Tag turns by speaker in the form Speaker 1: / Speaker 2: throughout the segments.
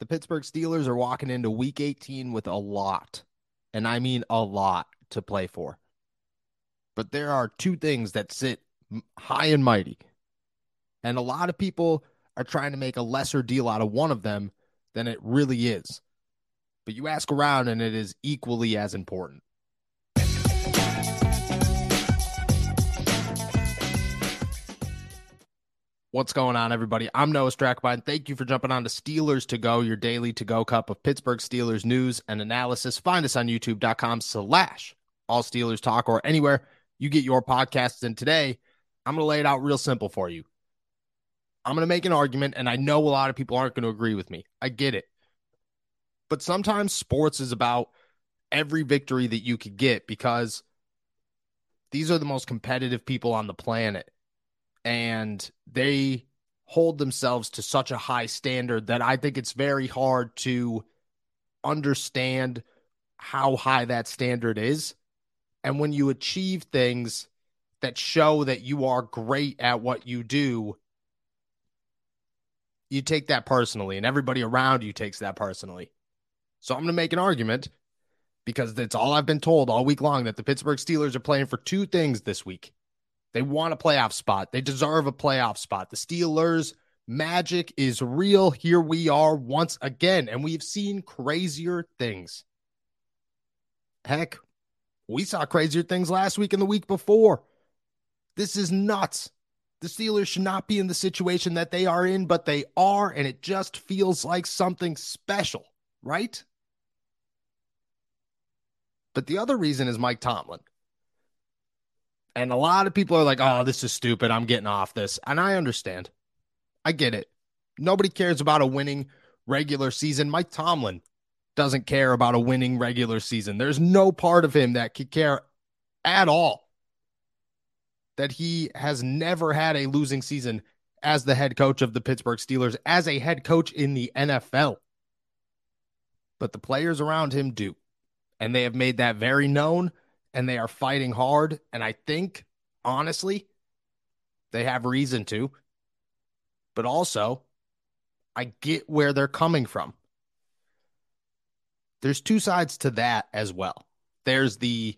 Speaker 1: The Pittsburgh Steelers are walking into week 18 with a lot, and I mean a lot, to play for. But there are two things that sit high and mighty. And a lot of people are trying to make a lesser deal out of one of them than it really is. But you ask around, and it is equally as important. What's going on, everybody? I'm Noah Strackbein. Thank you for jumping on to Steelers to Go, your daily to go cup of Pittsburgh Steelers news and analysis. Find us on youtube.com slash all Steelers talk or anywhere you get your podcasts. And today, I'm going to lay it out real simple for you. I'm going to make an argument, and I know a lot of people aren't going to agree with me. I get it. But sometimes sports is about every victory that you could get because these are the most competitive people on the planet and they hold themselves to such a high standard that I think it's very hard to understand how high that standard is. And when you achieve things that show that you are great at what you do, you take that personally, and everybody around you takes that personally. So I'm going to make an argument because that's all I've been told all week long that the Pittsburgh Steelers are playing for two things this week. They want a playoff spot. They deserve a playoff spot. The Steelers magic is real. Here we are once again, and we've seen crazier things. Heck, we saw crazier things last week and the week before. This is nuts. The Steelers should not be in the situation that they are in, but they are, and it just feels like something special, right? But the other reason is Mike Tomlin. And a lot of people are like, oh, this is stupid. I'm getting off this. And I understand. I get it. Nobody cares about a winning regular season. Mike Tomlin doesn't care about a winning regular season. There's no part of him that could care at all that he has never had a losing season as the head coach of the Pittsburgh Steelers, as a head coach in the NFL. But the players around him do. And they have made that very known and they are fighting hard. And I think, honestly, they have reason to. But also, I get where they're coming from. There's two sides to that as well. There's the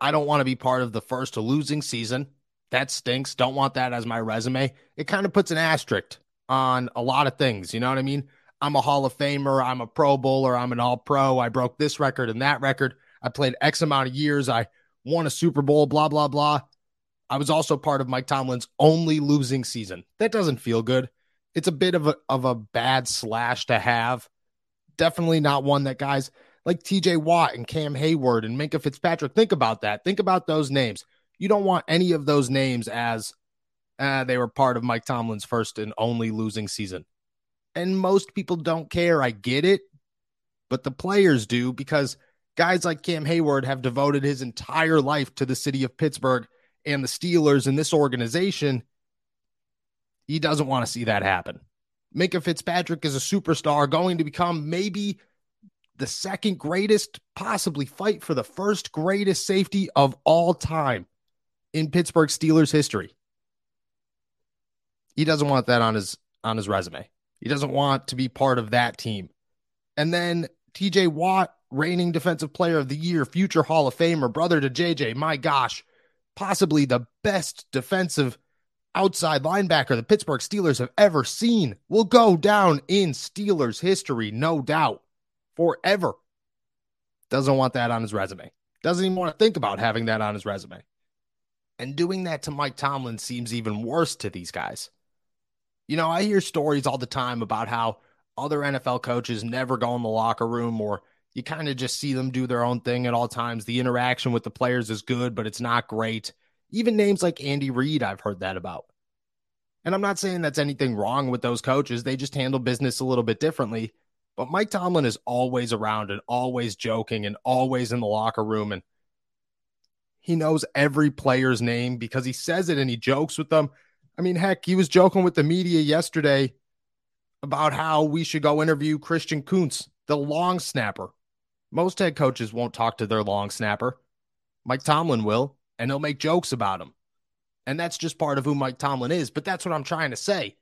Speaker 1: I don't want to be part of the first losing season. That stinks. Don't want that as my resume. It kind of puts an asterisk on a lot of things. You know what I mean? I'm a Hall of Famer. I'm a Pro Bowler. I'm an All Pro. I broke this record and that record. I played X amount of years. I won a Super Bowl, blah, blah, blah. I was also part of Mike Tomlin's only losing season. That doesn't feel good. It's a bit of a, of a bad slash to have. Definitely not one that guys like TJ Watt and Cam Heyward and Minkah Fitzpatrick think about that. Think about those names. You don't want any of those names as uh, they were part of Mike Tomlin's first and only losing season. And most people don't care. I get it. But the players do because guys like Cam Heyward have devoted his entire life to the city of Pittsburgh and the Steelers and this organization. He doesn't want to see that happen. Minkah Fitzpatrick is a superstar going to become maybe the second greatest, possibly fight for the first greatest safety of all time in Pittsburgh Steelers history. He doesn't want that on his on his resume. He doesn't want to be part of that team. And then TJ Watt, reigning defensive player of the year, future Hall of Famer, brother to JJ, my gosh, possibly the best defensive outside linebacker the Pittsburgh Steelers have ever seen, will go down in Steelers history, no doubt. forever. Doesn't want that on his resume. Doesn't even want to think about having that on his resume. And doing that to Mike Tomlin seems even worse to these guys. You know, I hear stories all the time about how other NFL coaches never go in the locker room or you kind of just see them do their own thing at all times. The interaction with the players is good, but it's not great. Even names like Andy Reid, I've heard that about. And I'm not saying that's anything wrong with those coaches. They just handle business a little bit differently. But Mike Tomlin is always around and always joking and always in the locker room. And he knows every player's name because he says it and he jokes with them. I mean, heck, he was joking with the media yesterday about how we should go interview Christian Kuntz, the long snapper. Most head coaches won't talk to their long snapper. Mike Tomlin will, and he'll make jokes about him. And that's just part of who Mike Tomlin is. But that's what I'm trying to say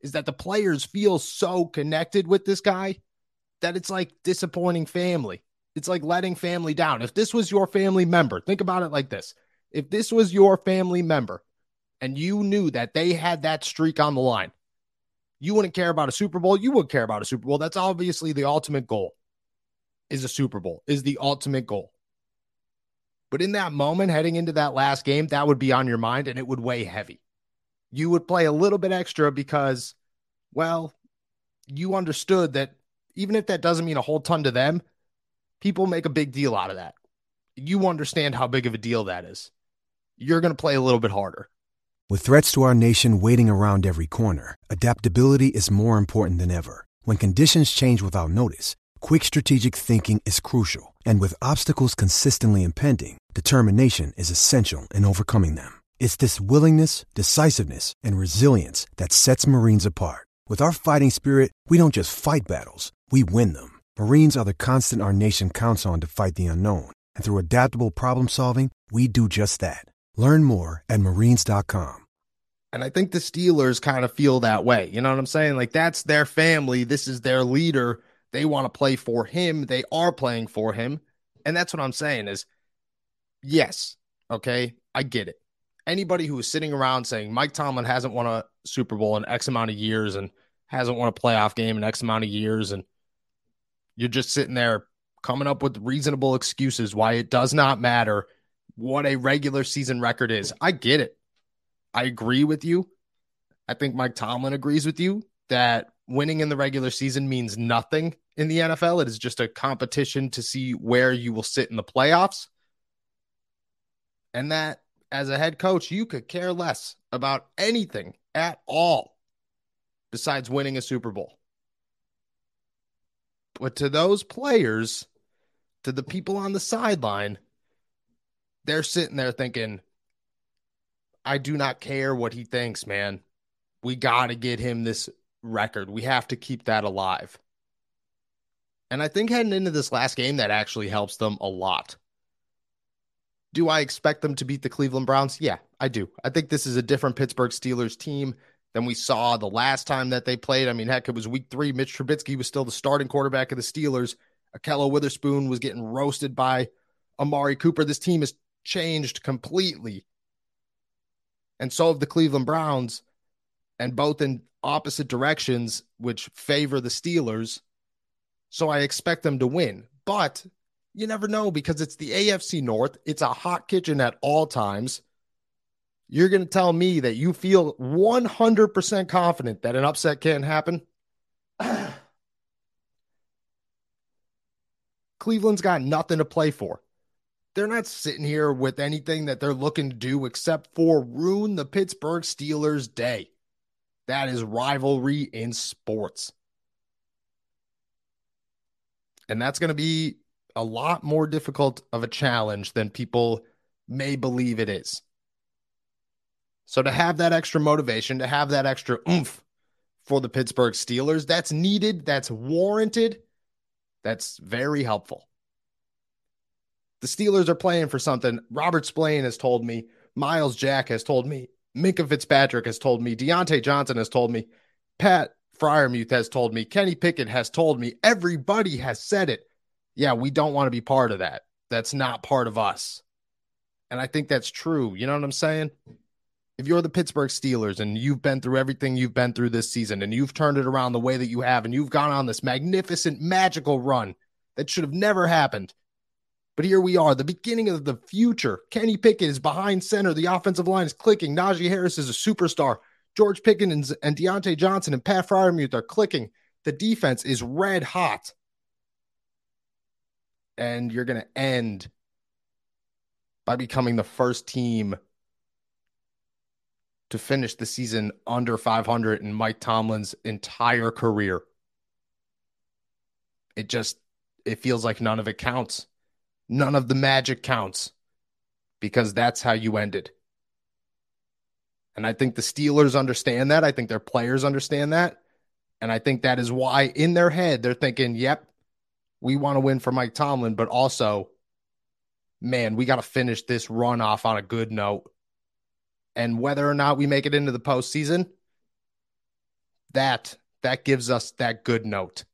Speaker 1: is that the players feel so connected with this guy that it's like disappointing family. It's like letting family down. If this was your family member, think about it like this. If this was your family member and you knew that they had that streak on the line, you wouldn't care about a Super Bowl. You would care about a Super Bowl. That's obviously the ultimate goal. Is a Super Bowl, is the ultimate goal. But in that moment, heading into that last game, that would be on your mind and it would weigh heavy. You would play a little bit extra because, well, you understood that even if that doesn't mean a whole ton to them, people make a big deal out of that. You understand how big of a deal that is. You're going to play a little bit harder.
Speaker 2: With threats to our nation waiting around every corner, adaptability is more important than ever. When conditions change without notice, quick strategic thinking is crucial. And with obstacles consistently impending, determination is essential in overcoming them. It's this willingness, decisiveness, and resilience that sets Marines apart. With our fighting spirit, we don't just fight battles, we win them. Marines are the constant our nation counts on to fight the unknown. And through adaptable problem solving, we do just that. Learn more at marines.com.
Speaker 1: And I think the Steelers kind of feel that way. You know what I'm saying? Like that's their family. This is their leader. They want to play for him. They are playing for him. And that's what I'm saying is yes, okay, I get it. Anybody who is sitting around saying Mike Tomlin hasn't won a Super Bowl in X amount of years and hasn't won a playoff game in X amount of years, and you're just sitting there coming up with reasonable excuses why it does not matter what a regular season record is. I get it. I agree with you. I think Mike Tomlin agrees with you that winning in the regular season means nothing in the NFL. It is just a competition to see where you will sit in the playoffs. And that as a head coach, you could care less about anything at all besides winning a Super Bowl. But to those players, to the people on the sideline, they're sitting there thinking, I do not care what he thinks, man. We got to get him this record. We have to keep that alive. And I think heading into this last game, that actually helps them a lot. Do I expect them to beat the Cleveland Browns? Yeah, I do. I think this is a different Pittsburgh Steelers team than we saw the last time that they played. I mean, heck, it was week three. Mitch Trubisky was still the starting quarterback of the Steelers. Ahkello Witherspoon was getting roasted by Amari Cooper. This team has changed completely. And so have the Cleveland Browns, and both in opposite directions, which favor the Steelers. So I expect them to win. But you never know because it's the AFC North. It's a hot kitchen at all times. You're going to tell me that you feel 100% confident that an upset can't happen? Cleveland's got nothing to play for. They're not sitting here with anything that they're looking to do except for ruin the Pittsburgh Steelers' day. That is rivalry in sports. And that's going to be a lot more difficult of a challenge than people may believe it is. So to have that extra motivation, to have that extra oomph for the Pittsburgh Steelers, that's needed, that's warranted, that's very helpful. The Steelers are playing for something. Robert Spillane has told me, Myles Jack has told me, Minkah Fitzpatrick has told me, Diontae Johnson has told me, Pat Freiermuth has told me, Kenny Pickett has told me, everybody has said it. Yeah, we don't want to be part of that. That's not part of us. And I think that's true. You know what I'm saying? if you're the Pittsburgh Steelers and you've been through everything you've been through this season and you've turned it around the way that you have and you've gone on this magnificent, magical run That should have never happened. But here we are, the beginning of the future. Kenny Pickett is behind center. The offensive line is clicking. Najee Harris is a superstar. George Pickens and Diontae Johnson and Pat Freiermuth are clicking. The defense is red hot. And you're going to end by becoming the first team to finish the season under 500 in Mike Tomlin's entire career. It just it feels like none of it counts. None of the magic counts because that's how you ended. And I think the Steelers understand that. I think their players understand that. And I think that is why in their head they're thinking, yep, we want to win for Mike Tomlin, but also, man, we got to finish this run off on a good note and whether or not we make it into the postseason, that that gives us that good note.